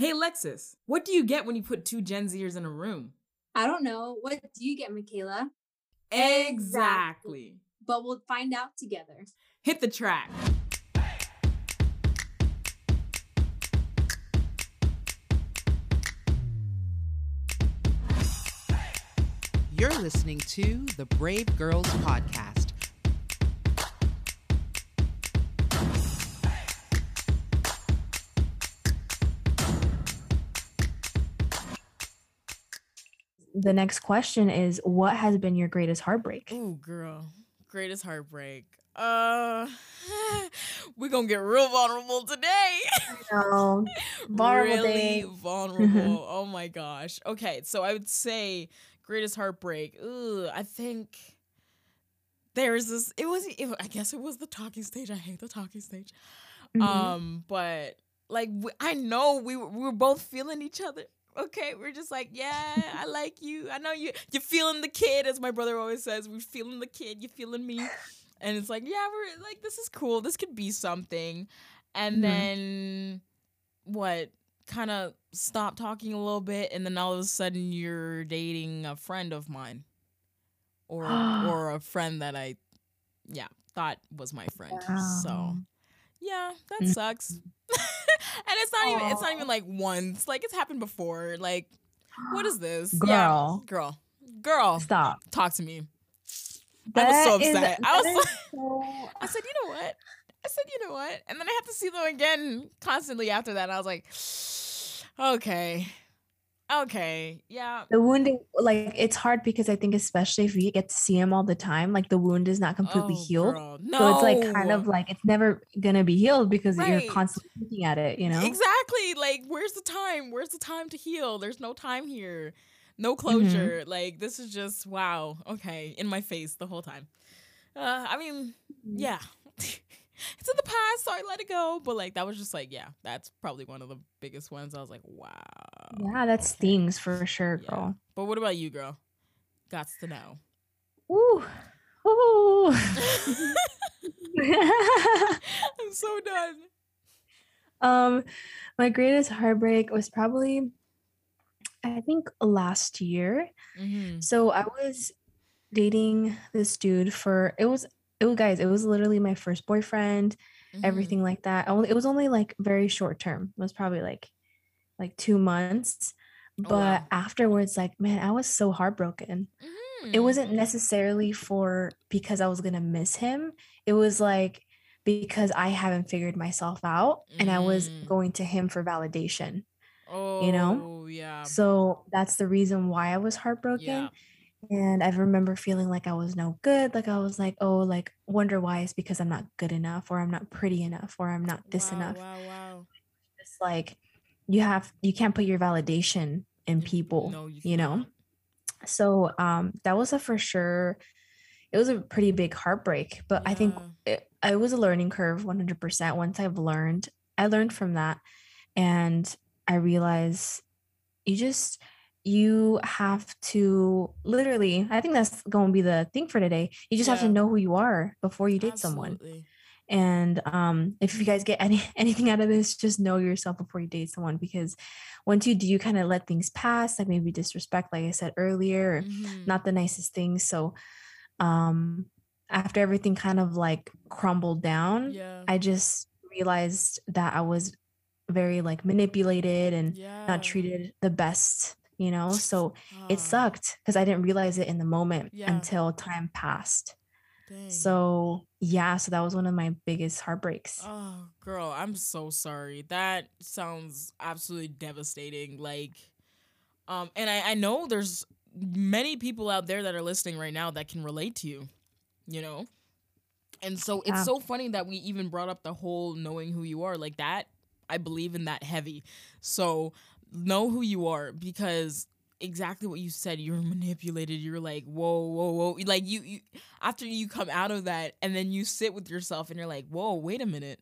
Hey, Lexus, what do you get when you put two Gen Zers in a room? I don't know. What do you get, Mikayla? Exactly. But we'll find out together. Hit the track. You're listening to the Brave Girls Podcast. The next question is what has been your greatest heartbreak? Oh, girl. Greatest heartbreak. Uh we're gonna get real vulnerable today. No. Vulnerable really day. vulnerable. oh my gosh. Okay, so I would say greatest heartbreak. Ooh, I think there's this it was it, I guess it was the talking stage. I hate the talking stage. Mhm. Um, but like I know we we were both feeling each other. Okay, we're just like, yeah, I like you. I know you. You're feeling the kid, as my brother always says. We're feeling the kid. You're feeling me, and it's like, yeah, we're like, this is cool. This could be something. And Mhm. then what? Kind of stop talking a little bit, and then all of a sudden you're dating a friend of mine, or or a friend that I, yeah, thought was my friend. So. Yeah, that Mm. sucks. and it's not even it's not even like once. Like it's happened before. Like what is this? Yeah, Girl. girl. Girl. Stop. Talk to me. I was so That is- upset. I was that like- so- I said, "You know what?" I said, "You know what?" And then I had to see them again constantly after that. And I was like, "Okay. Okay. Yeah. the wounding like it's hard because I think especially if you get to see him all the time, like the wound is not completely Oh, healed. girl. No. So it's like kind of like it's never gonna be healed because Right. you're constantly looking at it, you know? Exactly. Like, where's the time? Where's the time to heal? There's no time here. No Mm-hmm. closure. Like, this is just wow. Okay, in my face the whole time. Uh, I mean, Mm-hmm. yeah. it's in the past, so I let it go. But like, that was just like, yeah, that's probably one of the biggest ones. I was like, wow. Yeah, that stings for sure, Yeah. girl. But what about you, girl? Gots to know. Ooh. Ooh. I'm so done. um, my greatest heartbreak was probably I think last year. Mm-hmm. So I was dating this dude for it was it was guys, it was literally my first boyfriend, Mm-hmm. everything like that. Only it was only like very short term. It was probably like like 2 months. But Oh, wow. afterwards like man, I was so heartbroken. Mm-hmm. It wasn't necessarily for because I was going to miss him. It was like because I haven't figured myself out and I was Mm. going to him for validation. Oh, you know? yeah. So that's the reason why I was heartbroken. Yeah. And I remember feeling like I was no good. Like I was like, oh, like wonder why it's because I'm not good enough or I'm not pretty enough or I'm not this wow, enough. Wow, wow. It's like you have you can't put your validation in people, no, you you know? So um that was a for sure it was a pretty big heartbreak, but I think Yeah. it, it was a learning curve 100% once I've learned. I learned from that and I realized you just you have to literally I think that's going to be the thing for today. You just have to know who you are before you date someone. Absolutely. And um, if you guys get any anything out of this, just know yourself before you date someone because once you do, you kind of let things pass, like maybe disrespect, like I said earlier, Mhm. not the nicest things. So um, after everything kind of like crumbled down, Yeah. I just realized that I was very like manipulated and yeah. not treated the best, you know. So it Ah, sucked because I didn't realize it in the moment Yeah. until time passed. dang. So yeah, so that was one of my biggest heartbreaks. Oh, girl, I'm so sorry. That sounds absolutely devastating. Like, um, and I, I know there's many people out there that are listening right now that can relate to you, you know? And so it's Yeah. so funny that we even brought up the whole knowing who you are. Like that, I believe in that heavy. So know who you are because exactly what you said, you're manipulated. You're like, whoa, whoa, whoa. Like you, you after you come out of that and then you sit with yourself and you're like, whoa, wait a minute.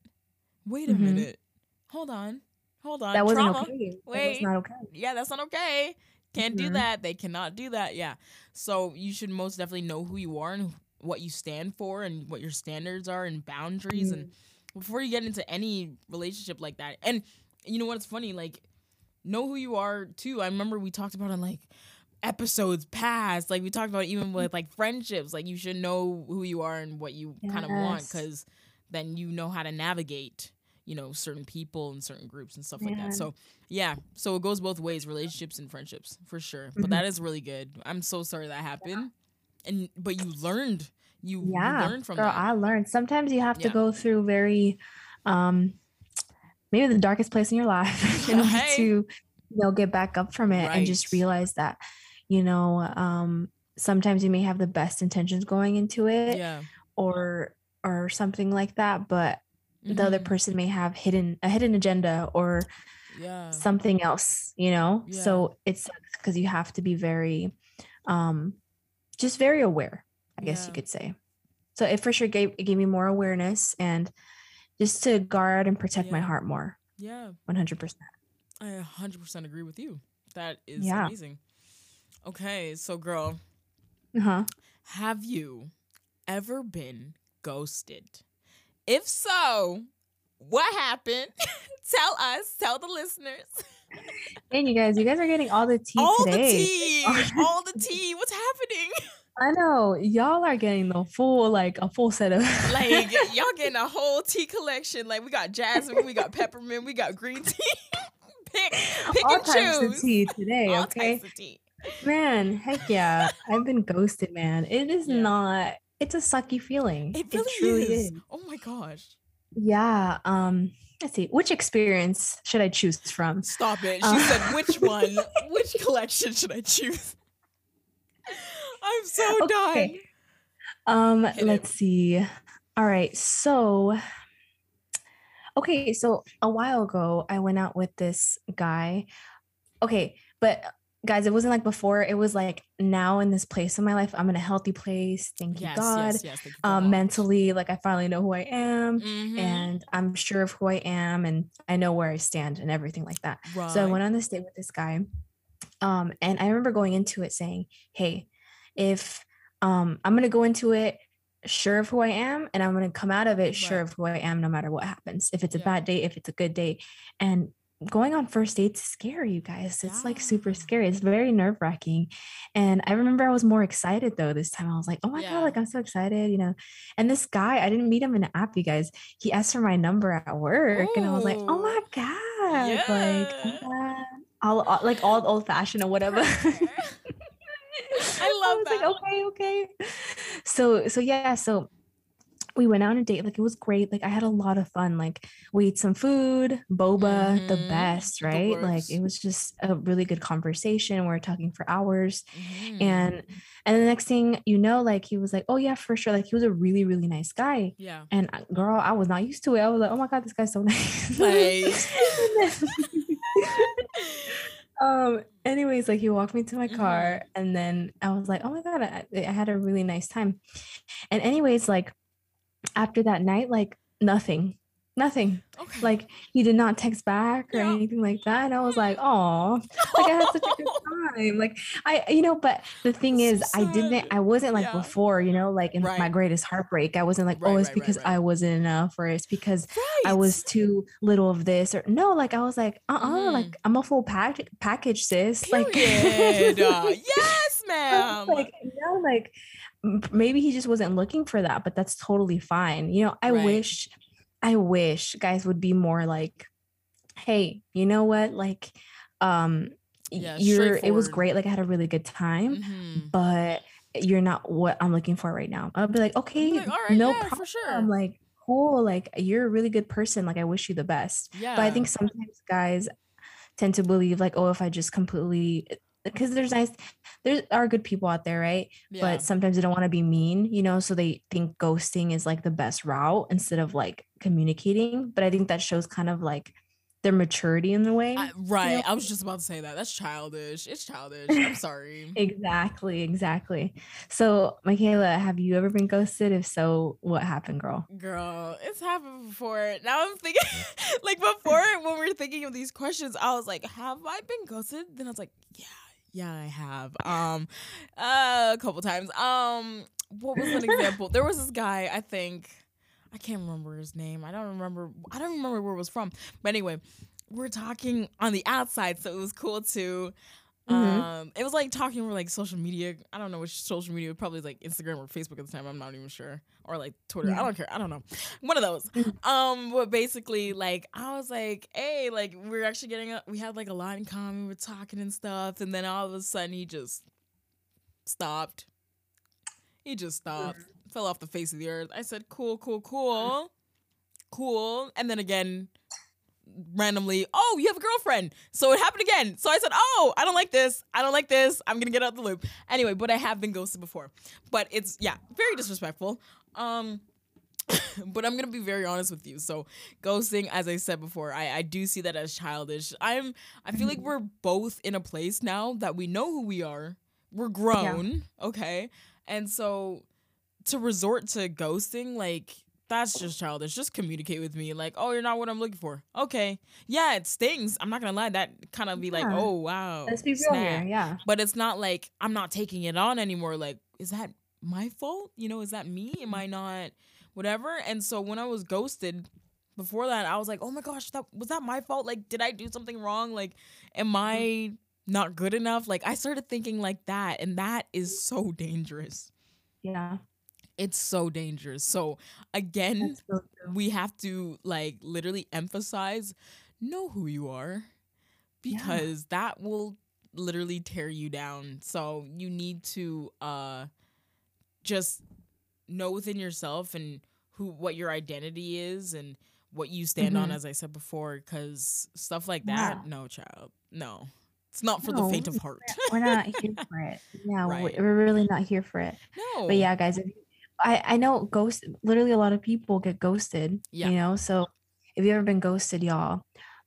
Wait a Mhm. minute. Hold on. Hold on. that wasn't Trauma. okay. That was not okay. Yeah, that's not okay. Can't do Mhm. that. They cannot do that. Yeah. So you should most definitely know who you are and what you stand for and what your standards are and boundaries and before you get into any relationship like that. And you know what's funny? Like know who you are too. I remember we talked about it like episodes past. Like we talked about even with like friendships. Like you should know who you are and what you kind of want because then you know how to navigate. You know certain people and certain groups and stuff like that. So yeah, so it goes both ways, relationships and friendships for sure. But Mhm. that is really good. I'm so sorry that happened. And but you learned. You, you learned from girl that. i learned sometimes you have to go through very um maybe the darkest place in your life in order Hey. to you know get back up from it and just realize that you know um sometimes you may have the best intentions going into it yeah. or or something like that but the other Mhm. person may have hidden a hidden agenda or Yeah. something else you know Yeah. so it's because you have to be very um just very aware i guess you could say so it for sure gave it gave me more awareness and just to guard and protect my heart more Yeah. 100% I 100% agree with you. That is Yeah. amazing. Okay, so girl, uh-huh have you ever been ghosted? If so, what happened? tell us, tell the listeners. and you guys you guys are getting all the tea all today the tea. all the tea. What's happening? i know y'all are getting the full like a full set of Like y'all getting a whole tea collection. Like we got jasmine, we got peppermint, we got green tea. pick, pick all and types choose. of tea today all okay types of tea. man heck yeah i've been ghosted man it is Yeah. not it's a sucky feeling It really truly is. Oh my gosh. Yeah. Um, let's see. Which experience should I choose from? Stop it. She Uh, said, which one? Which collection should I choose? I'm so done. Okay. Um, Hit let's see. All right. So okay, so a while ago I went out with this guy. Okay, but guys, it wasn't like before. It was like now in this place in my life. I'm in a healthy place. Thank you, Yes, God. yes, yes. thank you, Um, God. mentally, like I finally know who I am. Mhm. And I'm sure of who I am and I know where I stand and everything like that. So I went on this date with this guy. Um, and I remember going into it saying, Hey, if um I'm gonna go into it sure of who I am, and I'm gonna come out of it sure Right. of who I am no matter what happens. If it's a Yeah. bad date, if it's a good date. And going on first dates is scary, you guys. It's like super scary. It's very nerve-wracking. And I remember I was more excited though this time. I was like, oh my Yeah. god, like I'm so excited, you know. And this guy, I didn't meet him in an app, you guys. He asked for my number at work, and I was like, oh my Ooh. god, like oh Yeah. my God. all, all like all old fashioned or whatever. I love was that. like, okay, okay. So so yeah, so we went out on a date. Like it was great. Like I had a lot of fun. Like we ate some food, boba, the Mhm. best, The right? Like it was just a really good conversation. We were talking for hours. Mhm. And and the next thing you know, like he was like, Oh yeah, for sure. Like he was a really, really nice guy. yeah. And girl, I was not used to it. I was like, oh my God, this guy's so nice. Like- um, anyways, like he walked me to my car and then I was like, oh my God, I, I had a really nice time. And anyways, like after that night, like nothing, nothing. Okay. Like he did not text back or Yeah. anything like that. And I was like, oh, like I had such a good time. Like I, you know, but the thing So is, I didn't. I wasn't like Yeah. before, you know, like in my greatest heartbreak. I wasn't like, Right, oh, it's right, right, because right. I wasn't enough or it's because I was too little of this or no, like I was like, uh uh Mhm. like I'm a full pack- package, sis. Period. Uh, Like, yes, I ma'am. like, no, like maybe he just wasn't looking for that, but that's totally fine. You know, I Right. wish, I wish guys would be more like, hey, you know what? Like, um, Yeah, you're it was great. Like I had a really good time, Mhm. but you're not what I'm looking for right now. I'll be like, okay, like, "All right, no yeah, problem. sure." I'm like, cool. Like you're a really good person. Like I wish you the best. Yeah. But I think sometimes guys tend to believe like, oh, if I just completely because there's nice there are good people out there, right? yeah. But sometimes they don't want to be mean, you know, so they think ghosting is like the best route instead of like communicating. But I think that shows kind of like their maturity in the way. I, right. know? I was just about to say that. That's childish. It's childish. I'm sorry. exactly, exactly. So, Mikayla, have you ever been ghosted? If so, what happened, girl? Girl, it's happened before. Now I'm thinking, like before when we were thinking of these questions, I was like, have I been ghosted? Then I was like, yeah, yeah, I have. Um, uh, a couple times. Um, what was an example? There was this guy. I think I can't remember his name. I don't remember. I don't remember where it was from. But anyway, we're talking on the outside, so it was cool too. Mhm. Um, it was like talking over like social media. I don't know which social media, probably like Instagram or Facebook at the time. I'm not even sure, or like Twitter. I don't care. I don't know. One of those. Mhm. Um, but basically, like I was like, hey, like we're actually getting, a, we had like a lot in common. We're talking and stuff, and then all of a sudden he just stopped. He just stopped, fell off the face of the earth. I said, cool, cool, cool, cool, and then again randomly, oh, you have a girlfriend. So it happened again. So I said, oh, I don't like this. I don't like this. I'm gonna get out the loop. Anyway, but I have been ghosted before. But it's yeah, very disrespectful. Um but I'm gonna be very honest with you. So ghosting, as I said before, I, I do see that as childish. I'm I feel like we're both in a place now that we know who we are. We're grown, okay? And so to resort to ghosting, like that's just childish. Just communicate with me. Like, oh, you're not what I'm looking for. Okay. Yeah, it stings. I'm not gonna lie. That kind of be like, oh wow. Let's be real snap. here. Yeah. But it's not like I'm not taking it on anymore. Like, is that my fault? You know, is that me? Am I not whatever? And so when I was ghosted before that, I was like, oh my gosh, that was that my fault? Like, did I do something wrong? Like, am I mm. not good enough? Like, I started thinking like that, and that is so dangerous. Yeah. It's so dangerous. So again, so we have to like literally emphasize know who you are Yeah. because that will literally tear you down. So you need to uh just know within yourself and who what your identity is and what you stand on Mhm. as I said before cuz stuff like Yeah. that no child. No. It's not for the faint of heart. We're not here for it. Yeah, Right. we're really not here for it. no. But yeah, guys, if you, I I know ghost. Literally, a lot of people get ghosted. Yeah. You know, so if you've ever been ghosted, y'all,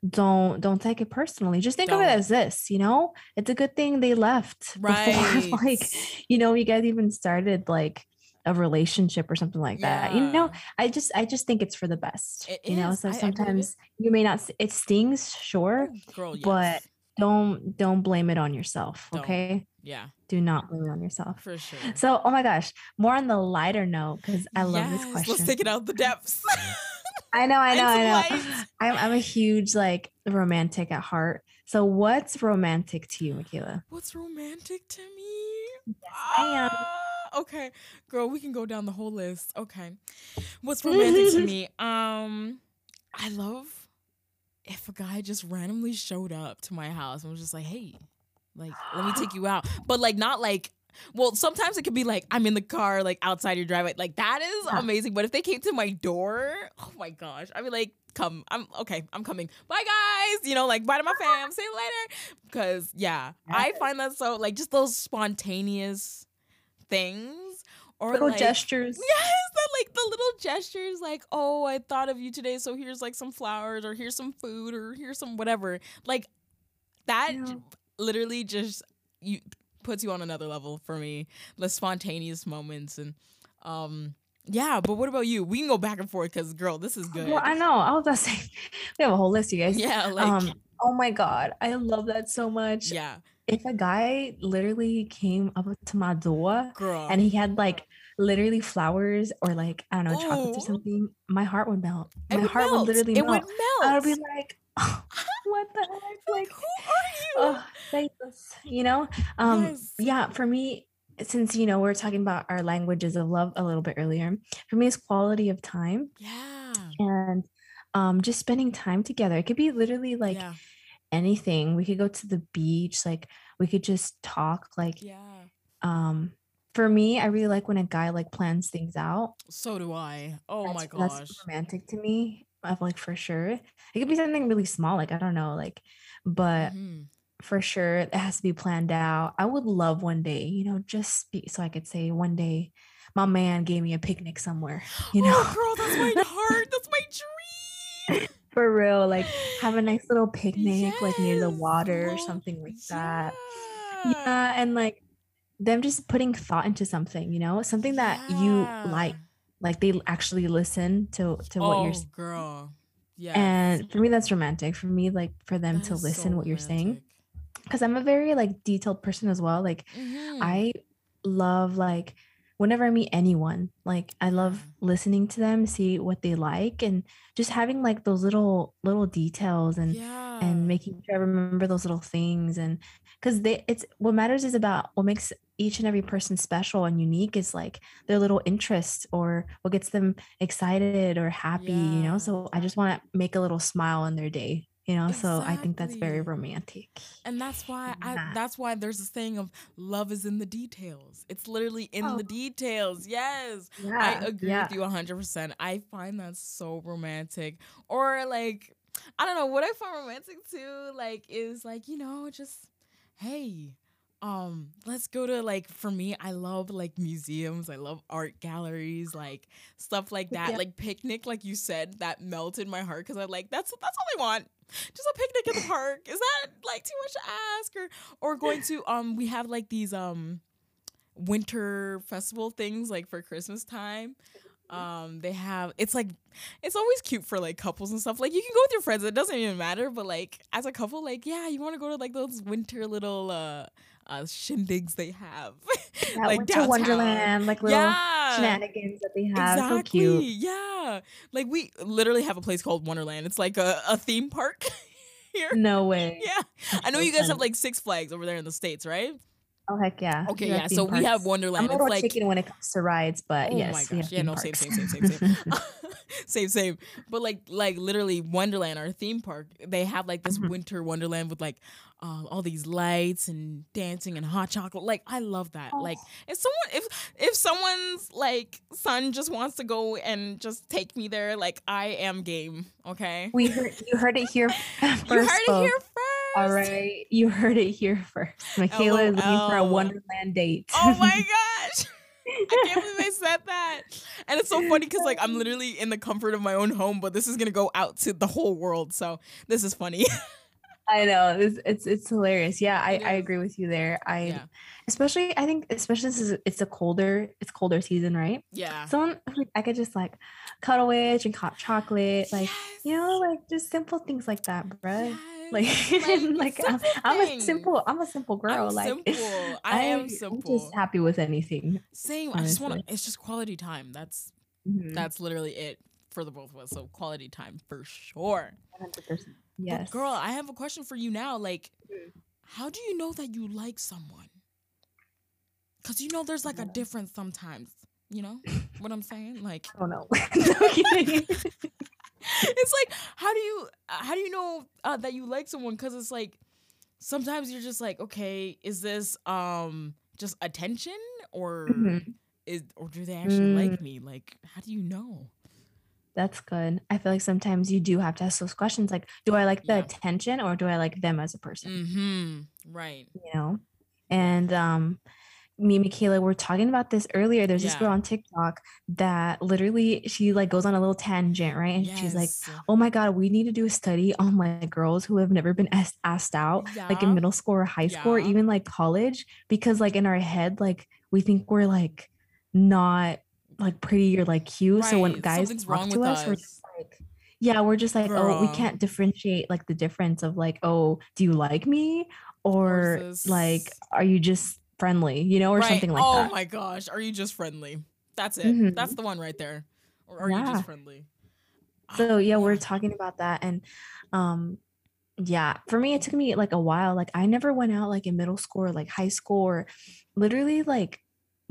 don't don't take it personally. Just think of it as this. You know, it's a good thing they left. before, Right. like, you know, you guys even started like a relationship or something like that. You know, I just I just think it's for the best. It you know, is. so I- sometimes you may not. It stings, sure. Girl, but yes. Don't don't blame it on yourself. Don't. Okay, yeah, do not blame it on yourself. for sure. So, oh my gosh, more on the lighter note because I love this question. Let's take it out the depths. I know, I know, i know I'm, I'm a huge like romantic at heart. So, what's romantic to you, Mikayla? What's romantic to me? I am. Okay, girl, we can go down the whole list. Okay, what's romantic to me? Um, I love if a guy just randomly showed up to my house and was just like, "Hey, like, let me take you out," but like not like. Well, sometimes it could be like I'm in the car, like outside your driveway, like that is amazing. But if they came to my door, oh my gosh, I'd be like, "Come, I'm okay, I'm coming. Bye, guys. You know, like bye to my fam. See you later." Because yeah, I find that so like just those spontaneous things or Little like, gestures. Yes, like the little gestures, like, oh, I thought of you today, so here's like some flowers, or here's some food, or here's some whatever. Like that, Yeah. j- literally just you puts you on another level for me. The spontaneous moments and um. Yeah, but what about you? We can go back and forth because, girl, this is good. Well, I know. I was about to say, we have a whole list, you guys. yeah, like, um. Oh my god, I love that so much. yeah, If a guy literally came up to my door girl. and he had like literally flowers or like I don't know chocolates or something, my heart would melt. It my would heart melt. would literally it melt. would melt. I would be like, what the heck? like, who are you? oh, you know? Um, Yes. yeah, for me, since you know, we are talking about our languages of love a little bit earlier, for me, it's quality of time yeah. and um just spending time together. It could be literally like yeah. anything. We could go to the beach, like we could just talk, like Yeah. um for me, I really like when a guy like plans things out. So do I. Oh my That's- gosh. That's romantic to me. I've like for sure. It could be something really small, like I don't know, like, but Mhm. for sure it has to be planned out. I would love one day, you know, just be so I could say one day my man gave me a picnic somewhere, you know, Oh, girl, that's my heart. That's my dream. for real. Like have a nice little picnic like near the Yes. water or something like that. Yeah. Yeah, and like them just putting thought into something, you know, something that you like, like they actually listen to to what you're Oh, girl. Yeah. and for me that's romantic for me like for them to listen what you're saying because i'm a very like detailed person as well like Mm-hmm. i love like whenever i meet anyone like i love Yeah. listening to them see what they like and just having like those little little details and yeah. And making sure I remember those little things and because they it's what matters is about what makes each and every person special and unique is like their little interest or what gets them excited or happy, you know. So I just want to make a little smile in their day, you know. So I think that's very romantic. And that's why I that's why there's this saying of love is in the details. It's literally in Oh. the details. Yes. I agree yeah. with you 100%. I find that so romantic. Or like I don't know what I find romantic too like is like, you know, just hey, um let's go to like for me I love like museums, I love art galleries, like stuff like that. Yeah. Like picnic like you said that melted my heart cuz I like that's that's all I want. Just a picnic in the park. Is that like too much to ask or or going to um we have like these um winter festival things like for Christmas time. Um, they have it's like it's always cute for like couples and stuff. Like you can go with your friends, it doesn't even matter. But like as a couple, like yeah, you want to go to like those winter little uh uh shindigs they have. Yeah, like Winter downtown. Wonderland, like little yeah. shenanigans that they have. So Exactly. cute. Yeah. Like we literally have a place called Wonderland. It's like a, a theme park here. No way. Yeah. I know so you guys have like Six Flags over there in the States, right? Oh heck yeah. Okay, yeah. So we have. Wonderland. I'm a It's little like chicken when it comes to rides, but Oh yes, my we have. Yeah, no, same, parks. same, same, same, same. same, same. But like like literally Wonderland, our theme park, they have like this Mhm. winter Wonderland with like uh, all these lights and dancing and hot chocolate. Like I love that. Like Oh. if someone if if someone's like son just wants to go and just take me there, like I am game. Okay. we heard you heard it here first. you heard it here first. All right, you heard it here first. Mikayla is looking for a Wonderland date. Oh my gosh. I can't believe I said that. And it's so funny because like I'm literally in the comfort of my own home, but this is gonna go out to the whole world. So this is funny. I know it's it's, it's hilarious. Yeah, I, It I agree with you there. I yeah. especially I think especially this is it's a colder it's colder season, right? Yeah. Someone like, I could just like cuddle with, and hot chocolate, like you know, like just simple things like that, bruh. Yes. Like, like, I'm, I'm a simple, I'm a simple girl. I'm like, simple. I am I'm just happy with anything. Same. I just want honestly. It's just quality time. That's Mhm. that's literally it for the both of us. So quality time for sure. 100%. Yes, But girl, I have a question for you now. Like, Mm. how do you know that you like someone? Because you know, there's like a difference sometimes. You know what I'm saying? Like, I don't know. It's like how do you how do you know uh, that you like someone because it's like sometimes you're just like okay is this um just attention or Mhm. is or do they actually like Mm. me like how do you know That's good. I feel like sometimes you do have to ask those questions like, do I like the Yeah. attention or do I like them as a person? mm-hmm right You know? And um me and Mikayla were talking about this earlier. There's this girl on TikTok that literally she like goes on a little tangent, right? And she's like, oh my god we need to do a study on like girls who have never been asked, asked out like in middle school or high school or even like college because like in our head like we think we're like not like pretty or like cute. So when guys something's talk to with us, we're just like yeah we're just like oh we can't differentiate like the difference of like oh do you like me? Or like are you just friendly you know or right. something like oh that. Oh my gosh are you just friendly? That's it. Mhm. that's the one right there. Or are you just friendly? So Oh, yeah we're talking about that and um yeah for me it took me like a while. Like i never went out like in middle school or like high school or literally like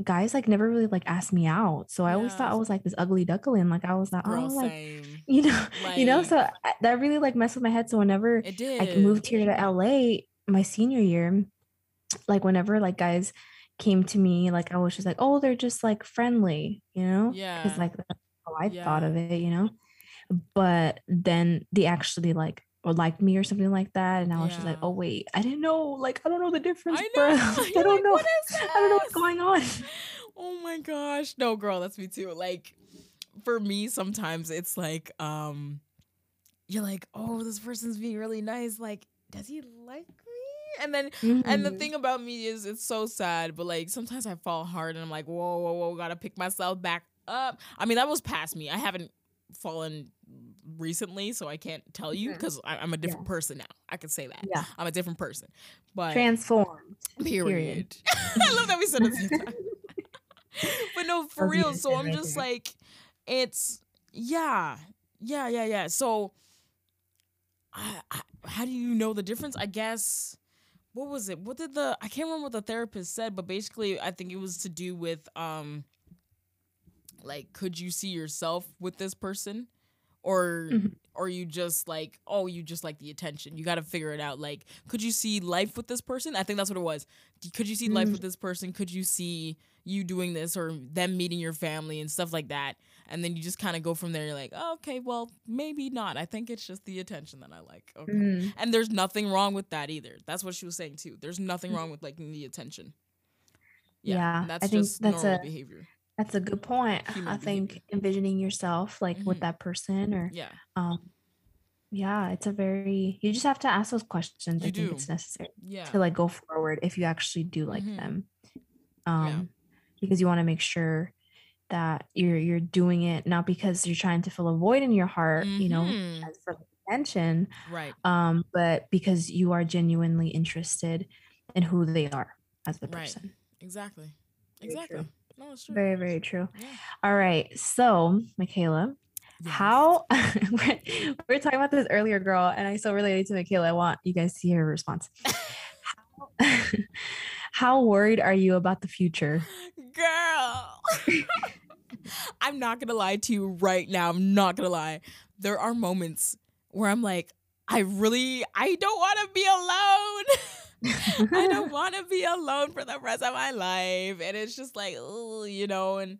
guys like never really like asked me out. So i always thought i was like this ugly duckling. Like i was like girl oh like same. you know you know so I, that really like messed with my head. So whenever it did I moved here to LA my senior year, like whenever like guys came to me, like I was just like, oh, they're just like friendly, you know? Yeah. Because like that's how I thought of it, you know? But then they actually like or liked me or something like that. And I was just like, oh wait, I didn't know, like I don't know the difference, I bro. know. I don't like, know. "What is I don't know what's going on. Oh my gosh. No, girl, that's me too. Like for me sometimes it's like um you're like, "Oh, this person's being really nice. Like, does he like me?" And then and the Mhm. thing about me is it's so sad, but like sometimes I fall hard and I'm like, "Whoa, whoa, whoa, got to pick myself back up." I mean, that was past me. I haven't fallen recently, so I can't tell you because I'm a different person now. I can say that. Yeah. I'm a different person. But Transformed. Period. I love that we said it. at the same time. but no, for real. So I'm right just there. like, it's yeah, yeah, yeah, yeah. So I, I, how do you know the difference? I guess what was it? What did the I can't remember what the therapist said, but basically I think it was to do with um like could you see yourself with this person? Or Mhm. or you just like oh you just like the attention. You got to figure it out. Like could you see life with this person? I think that's what it was. Could you see life Mm. with this person? Could you see you doing this or them meeting your family and stuff like that and then you just kind of go from there you're like oh, okay well maybe not i think it's just the attention that i like okay Mm. and there's nothing wrong with that either that's what she was saying too there's nothing wrong with liking the attention Yeah, and that's I think just that's normal a- behavior That's a good point. Human I think behavior. envisioning yourself like Mhm. with that person or yeah um yeah, it's a very you just have to ask those questions. I You think it's necessary yeah to like go forward if you actually do like Mhm. them. Um because you want to make sure that you're you're doing it not because you're trying to fill a void in your heart, you know, Mhm. as for attention, right um, but because you are genuinely interested in who they are as Right. person. exactly Very exactly true. no it's true Very, very true. Yeah. All right. So, Mikayla, Yes. how we're, we were talking about this earlier, girl, and I so related to Mikayla. I want you guys to hear her response. how, how worried are you about the future? girl. I'm not gonna lie to you right now. I'm not gonna lie. There are moments where i'm like i really i don't want to be alone. I don't want to be alone for the rest of my life. And it's just like oh you know and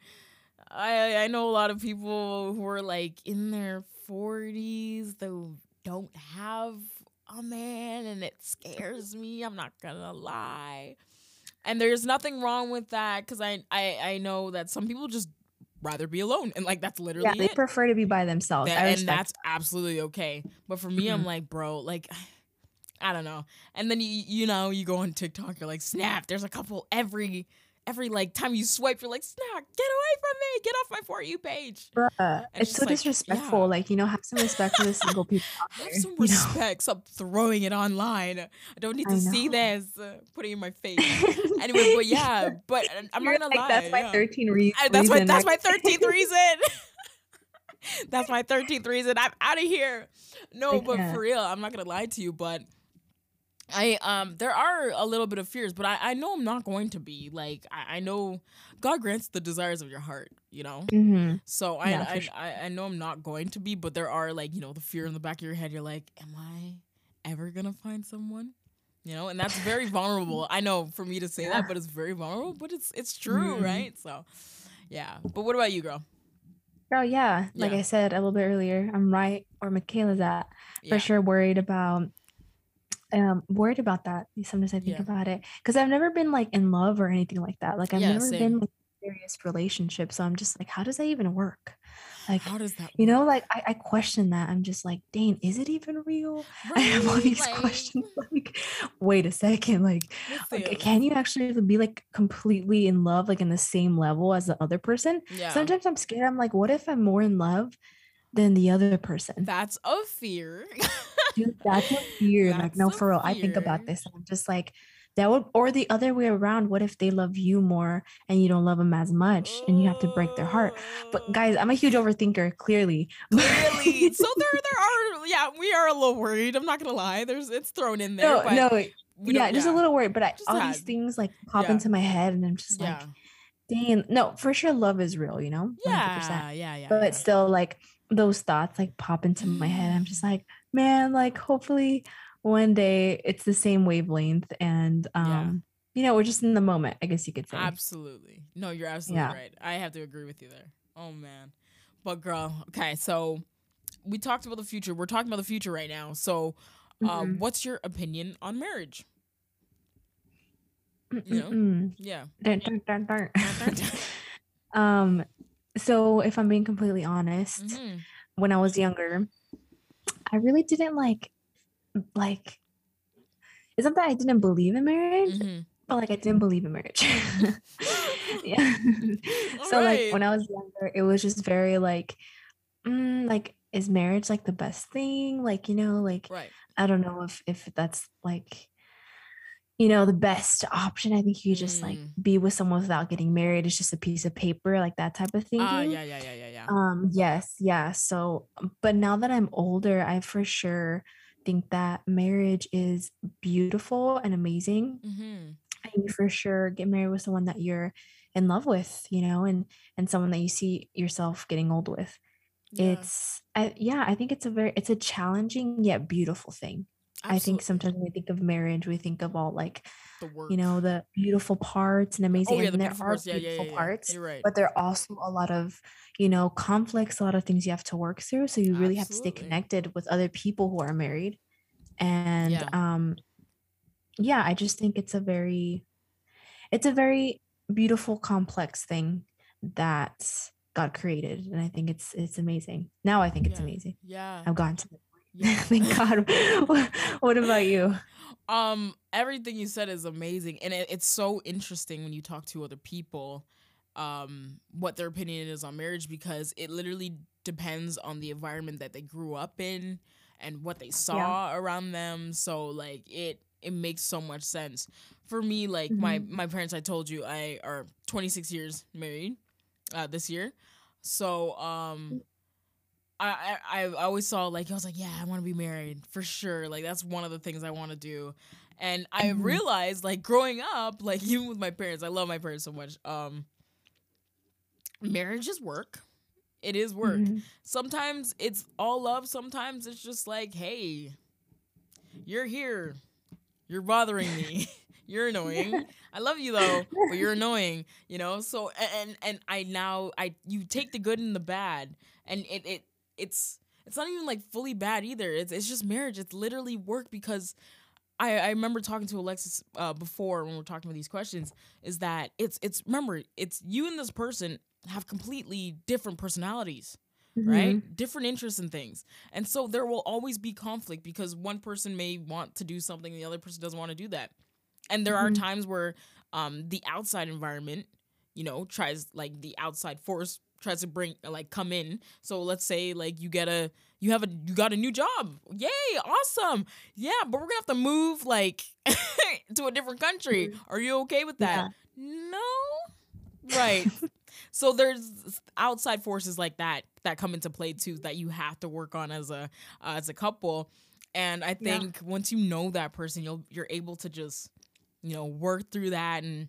i i know a lot of people who are like in their 40s that don't have a man and it scares me. I'm not gonna lie and there's nothing wrong with that because I, I i know that some people just rather be alone and like that's literally yeah, they it prefer to be by themselves. That- and that's absolutely okay but for me i'm Mhm. like bro like i don't know and then you you know you go on tiktok you're like snap there's a couple every every like time you swipe you're like snap get away from me get off my for you page Bruh, it's so like, disrespectful. yeah. Like, you know, have some respect for the single people. have some you know? respect stop throwing it online i don't need to see this uh, putting it in my face anyway but yeah but i'm You're not gonna like, lie That's my yeah. 13 re- I- that's my reason. that's my like- thirteenth reason. that's my thirteenth reason. I'm out of here. No, I but can't. for real, I'm not gonna lie to you, but I um there are a little bit of fears, but I, I know I'm not going to be. Like I, I know God grants the desires of your heart, you know? Mhm. So I, Yeah, I, sure. I I know I'm not going to be, but there are like, you know, the fear in the back of your head, you're like, Am I ever gonna find someone? You know, and that's very vulnerable. I know for me to say Yeah. that, but it's very vulnerable. But it's it's true, Mhm. right? So yeah. But what about you, girl? Oh yeah. Like I said a little bit earlier, I'm right where Mikayla's at. Yeah. For sure worried about um worried about that. Sometimes I think Yeah. about it. Because I've never been like in love or anything like that. Like I've Yeah, never same. been like in a serious relationship. So I'm just like, how does that even work? Like How does that you know, like I, I question that. I'm just like, dane is it even real? I have all these Like, questions. Like, wait a second. Like, like, can you actually be like completely in love, like in the same level as the other person? Yeah. Sometimes I'm scared. I'm like, what if I'm more in love than the other person? That's a fear. Dude, that's a fear. like, no, for real. I think about this. I'm just like, that would, or the other way around. What if they love you more and you don't love them as much and you have to break their heart? But oh. guys, I'm a huge overthinker, clearly. Clearly. so there there are yeah, we are a little worried. I'm not gonna lie. There's it's thrown in there. no, but no, yeah, just a little worried. But I, all these things like pop Yeah. into my head, and I'm just Yeah. like, dang, no, for sure, love is real, you know, 100%. Yeah, yeah, yeah. But yeah. still, like those thoughts like pop into my head. Mm. I'm just like, man, like hopefully one day it's the same wavelength, and um, you know, we're just in the moment. I guess you could say. Absolutely. No, you're absolutely Yeah. right. I have to agree with you there. Oh man. But girl, okay, so we talked about the future. We're talking about the future right now. So, uh, Mhm. what's your opinion on marriage? you know? Mm-mm. Yeah. Dun, dun, dun, um, so if I'm being completely honest, Mhm. when I was younger, I really didn't like like it's not that I didn't believe in marriage, Mhm. but like I didn't believe in marriage. yeah. so like when I was younger, it was just very like mm, like is marriage like the best thing? Like, you know, like Right. I don't know if if that's like you know the best option. I think you just like Mm. be with someone without getting married. It's just a piece of paper, like that type of. Ah, yeah, yeah, yeah, yeah, yeah. Um, yes, yeah. So, um, but now that I'm older, I for sure think that marriage is beautiful and amazing. Mm-hmm. And you for sure get married with someone that you're in love with, you know, and and someone that you see yourself getting old with. Yeah, It's I, yeah, I think it's a very it's a challenging yet beautiful thing. I think sometimes we think of marriage, we think of all like, The you know, the beautiful parts and amazing. oh yeah, the and there are parts. Beautiful yeah, yeah. parts, right. but there are also a lot of, you know, conflicts, a lot of things you have to work through. So you really have to stay connected with other people who are married. And Yeah. um, yeah, I just think it's a very, it's a very beautiful, complex thing that God created, and I think it's it's amazing. Now I think it's amazing. Yeah. I've gotten to Yeah. Thank God. What, what about you? Um, everything you said is amazing, and it, it's so interesting when you talk to other people, um, what their opinion is on marriage because it literally depends on the environment that they grew up in and what they saw around them. So like it it makes so much sense for me. Like my my parents, I told you, I are 26 years married, uh, this year. So um. I, I I always saw like I was like yeah I want to be married for sure. Like that's one of the things I want to do, and I Mhm. realized like growing up like even with my parents I love my parents so much um marriage is work. It is work. Mhm. sometimes it's all love sometimes it's just like hey you're here. You're bothering me. You're annoying. I love you though but you're annoying you know? So and and i now i you take the good and the bad and it it it's it's not even like fully bad either it's, it's just marriage it's literally work because I, I remember talking to Alexis uh, before when we are talking about these questions is that it's it's remember it's you and this person have completely different personalities Mhm. right? Different interests and things. And so there will always be conflict because one person may want to do something and the other person doesn't want to do that. And there are Mhm. times where um the outside environment, you know, tries like the outside force tries to bring like come in. So let's say like you get a you have a you got a new job. Yay, awesome. Yeah, but we're going to have to move like to a different country. Are you okay with that? No. Right. so there's outside forces like that that come into play too that you have to work on as a uh, as a couple. And I Yeah. think once you know that person, you'll you're able to just you know work through that and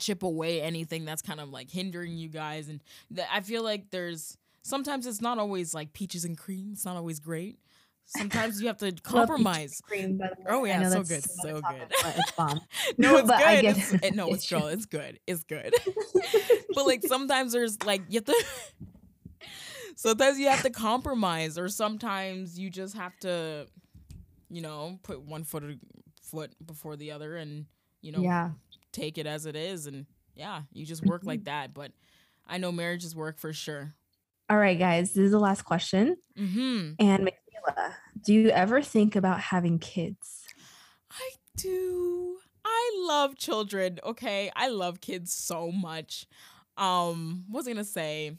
chip away anything that's kind of like hindering you guys. And th- I feel like there's sometimes it's not always like peaches and cream. It's not always great. Sometimes you have to compromise. cream, by the way. Oh, yeah, so good, so good. It's bomb. No, it's good. get It's, it. it- no, it's It's true. It's good. It's good. but like sometimes there's like you have to. sometimes you have to compromise, or sometimes you just have to, you know, put one foot foot before the other, and you know, yeah. Take it as it is, and yeah, you just work Mm-hmm. like that. But I know marriages work for sure. All right, guys. This is the last question. Hmm. And Mikayla, do you ever think about having kids? I do. I love children. Okay, I love kids so much. Um, what was I gonna say?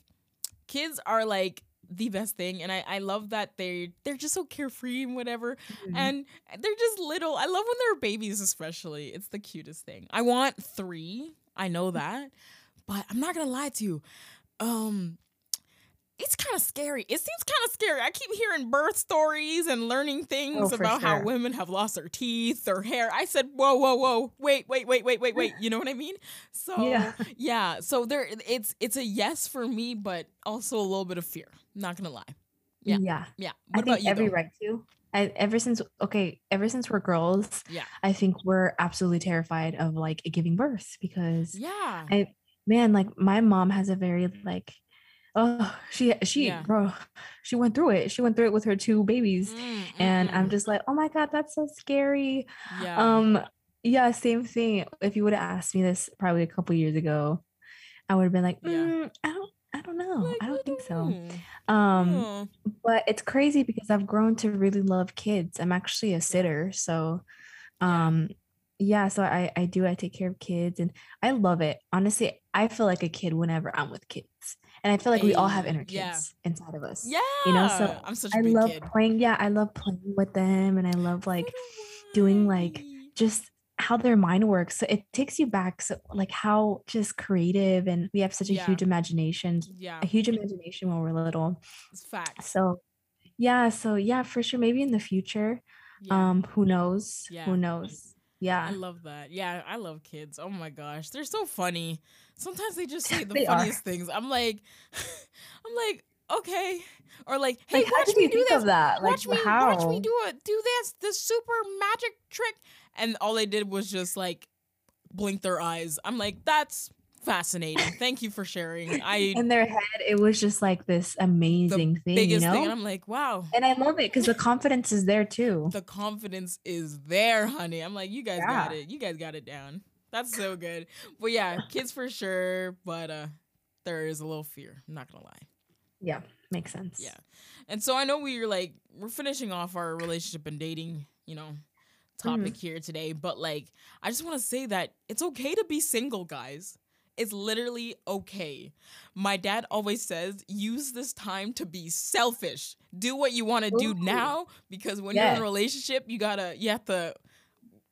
Kids are like the best thing, and I I love that they they're just so carefree and whatever, Mm-hmm. and they're just little. I love when they're babies, especially. It's the cutest thing. I want three. I know that, but I'm not gonna lie to you. Um, it's kind of scary. It seems kind of scary. I keep hearing birth stories and learning things Oh, about how women have lost their teeth, their hair. I said, whoa, whoa, whoa, wait, wait, wait, wait, wait, wait. You know what I mean? So Yeah. yeah, so there, it's it's a yes for me, but also a little bit of fear. Not gonna lie. Yeah. Yeah. Yeah. I What think you? every though? right to. I, ever since okay, ever since we're girls, Yeah. I think we're absolutely terrified of like giving birth because Yeah. I man, like my mom has a very like oh she she Yeah. bro she went through it. She went through it with her two babies. Mm, And mm, I'm mm. just like, oh my God, that's so scary. yeah. Um, yeah, same thing. If you would have asked me this probably a couple years ago, I would have been like, Yeah. "Mm, I don't I don't know. Like, I don't think so. Um, Oh. but it's crazy because I've grown to really love kids. I'm actually a sitter, so Yeah. um yeah, so I I do I take care of kids and I love it. Honestly, I feel like a kid whenever I'm with kids. And I feel like we all have inner yeah. kids inside of us. Yeah. You know, so I'm such a I love kid. playing. Yeah, I love playing with them and I love like doing like just how their mind works. So it takes you back so like how just creative and we have such a Yeah. huge imagination, Yeah. a huge imagination when we're little. It's fact. So yeah, so yeah, for sure. Maybe in the future. Yeah. Um, who knows? Yeah. Who knows? Yeah. I love that. Yeah, I love kids. Oh my gosh, they're so funny. Sometimes they just say the They are. funniest things. I'm like, I'm like, okay, or like, hey, like, watch me you do this. that? Like, watch me, how? watch me do it. Do this, this super magic trick. And all they did was just like blink their eyes. I'm like, that's fascinating. Thank you for sharing. I In their head, it was just like this amazing thing, you know. thing, and I'm like, wow. and I love it because the confidence is there too. the confidence is there, honey. I'm like, you guys got it. You guys got it down. That's so good. But yeah, kids for sure. But uh there is a little fear. I'm not gonna lie. Yeah, makes sense. Yeah. And so I know we're like we're finishing off our relationship and dating, you know, topic here today. But like I just wanna say that it's okay to be single, guys. It's literally okay. My dad always says, use this time to be selfish. Do what you want to do now because when you're in a relationship, you gotta you have to,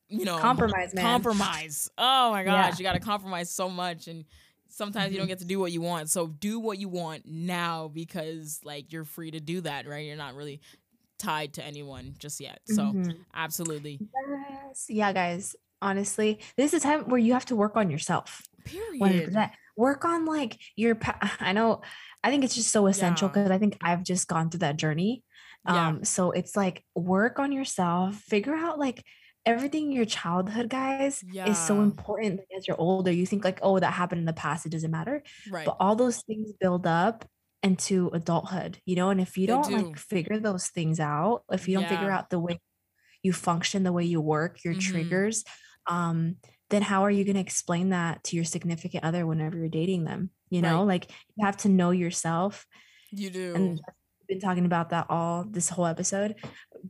you know, Compromise, man. compromise. Oh my gosh, Yeah. you gotta compromise so much and sometimes you don't Mhm. get to do what you want. So do what you want now because like you're free to do that, right? You're not really tied to anyone just yet. So Mhm. absolutely. Yes. Yeah, guys. Honestly, this is a time where you have to work on yourself. Period. 100%. Work on like your. Pa- I know. I think it's just so essential Yeah. because I think I've just gone through that journey. Yeah. Um. So it's like work on yourself. Figure out like everything in your childhood, guys, yeah. is so important. Like, as you're older, you think like, oh, that happened in the past. It doesn't matter. right. But all those things build up into adulthood, you know. And if you They don't do. like figure those things out, if you don't figure out the way you function, the way you work, your Mhm. triggers, um, then how are you going to explain that to your significant other whenever you're dating them? You know, Right. like you have to know yourself. you do. And we've been talking about that all this whole episode.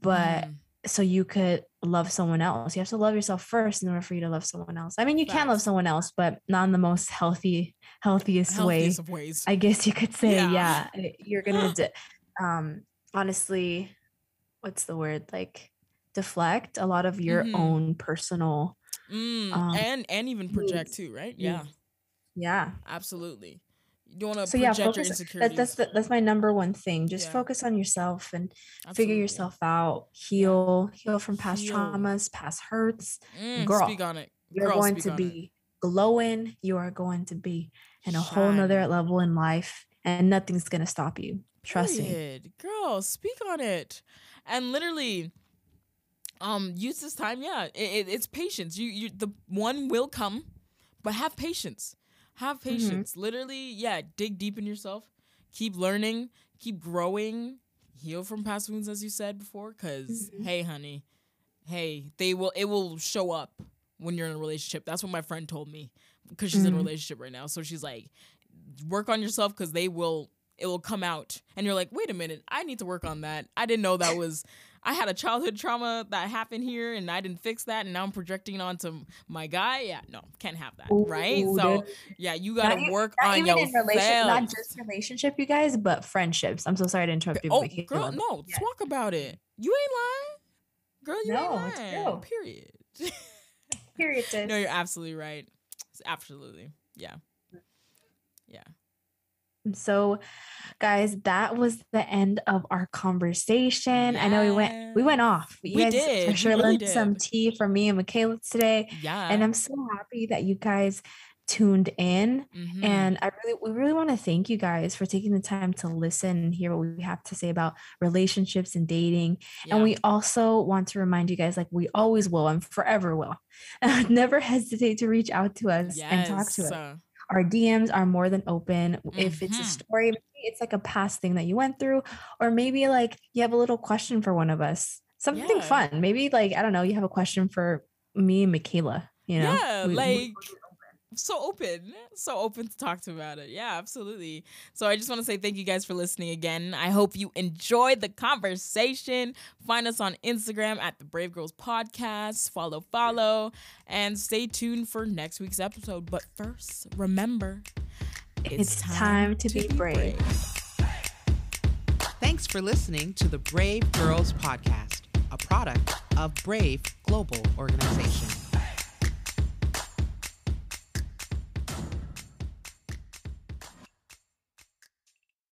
But Mhm. so you could love someone else. You have to love yourself first in order for you to love someone else. I mean, you can love someone else, but not in the most healthy, healthiest way. of ways. I guess you could say, Yeah. yeah, you're gonna, de- um, honestly, what's the word? Like deflect a lot of your Mhm. own personal, Mm, um, and and even project needs. too, right? Yeah, yeah. absolutely. You don't want to So yeah, project your focus. insecurities. That, that's the, that's my number one thing. Just Yeah. focus on yourself and figure yourself out. Heal, heal from past Heal. traumas, past hurts. Mm, Girl, speak on it. You're going to on it. be glowing. You are going to be in a whole nother level in life, and nothing's gonna stop you. Trust me. Girl, speak on it. And literally, um, use this time. Yeah, it, it, it's patience. You, you, the one will come, but have patience. Have Mm-hmm. patience. Literally, yeah. Dig deep in yourself. Keep learning. Keep growing. Heal from past wounds, as you said before. because Mhm. hey, honey, hey, they will. It will show up when you're in a relationship. That's what my friend told me because she's in a Mhm. relationship right now. So she's like, work on yourself because they will it will come out and you're like wait a minute i need to work on that i didn't know that was i had a childhood trauma that happened here and i didn't fix that and now i'm projecting onto my guy yeah no can't have that right Ooh, so dude. yeah you gotta e- work not on even your in relationship, not just relationship, you guys, but friendships. I'm so sorry to interrupt you. oh girl no yeah. talk about it you ain't lying girl you No, ain't lying period Period. sis. no you're absolutely right absolutely yeah yeah So, guys, that was the end of our conversation. I know we went we went off. You We guys did, for we sure really learned some tea from me and Mikayla today. yeah And I'm so happy that you guys tuned in. Mhm. And I really we really want to thank you guys for taking the time to listen and hear what we have to say about relationships and dating. Yeah. And we also want to remind you guys, like we always will and forever will, never hesitate to reach out to us and talk to Yes, us. Our DMs are more than open. If it's a Mhm. story, maybe it's like a past thing that you went through, or maybe like you have a little question for one of us, something Yeah. fun. Maybe like, I don't know, you have a question for me and Mikayla, you know? Yeah, we- like so open, so open to talk to about it. Yeah, absolutely. So I just want to say thank you guys for listening again. I hope you enjoyed the conversation. Find us on Instagram at the Brave Girls Podcast. Follow, follow, and stay tuned for next week's episode. But first, remember, It's time to be brave. Thanks for listening to the Brave Girls Podcast, a product of Brave Global Organization.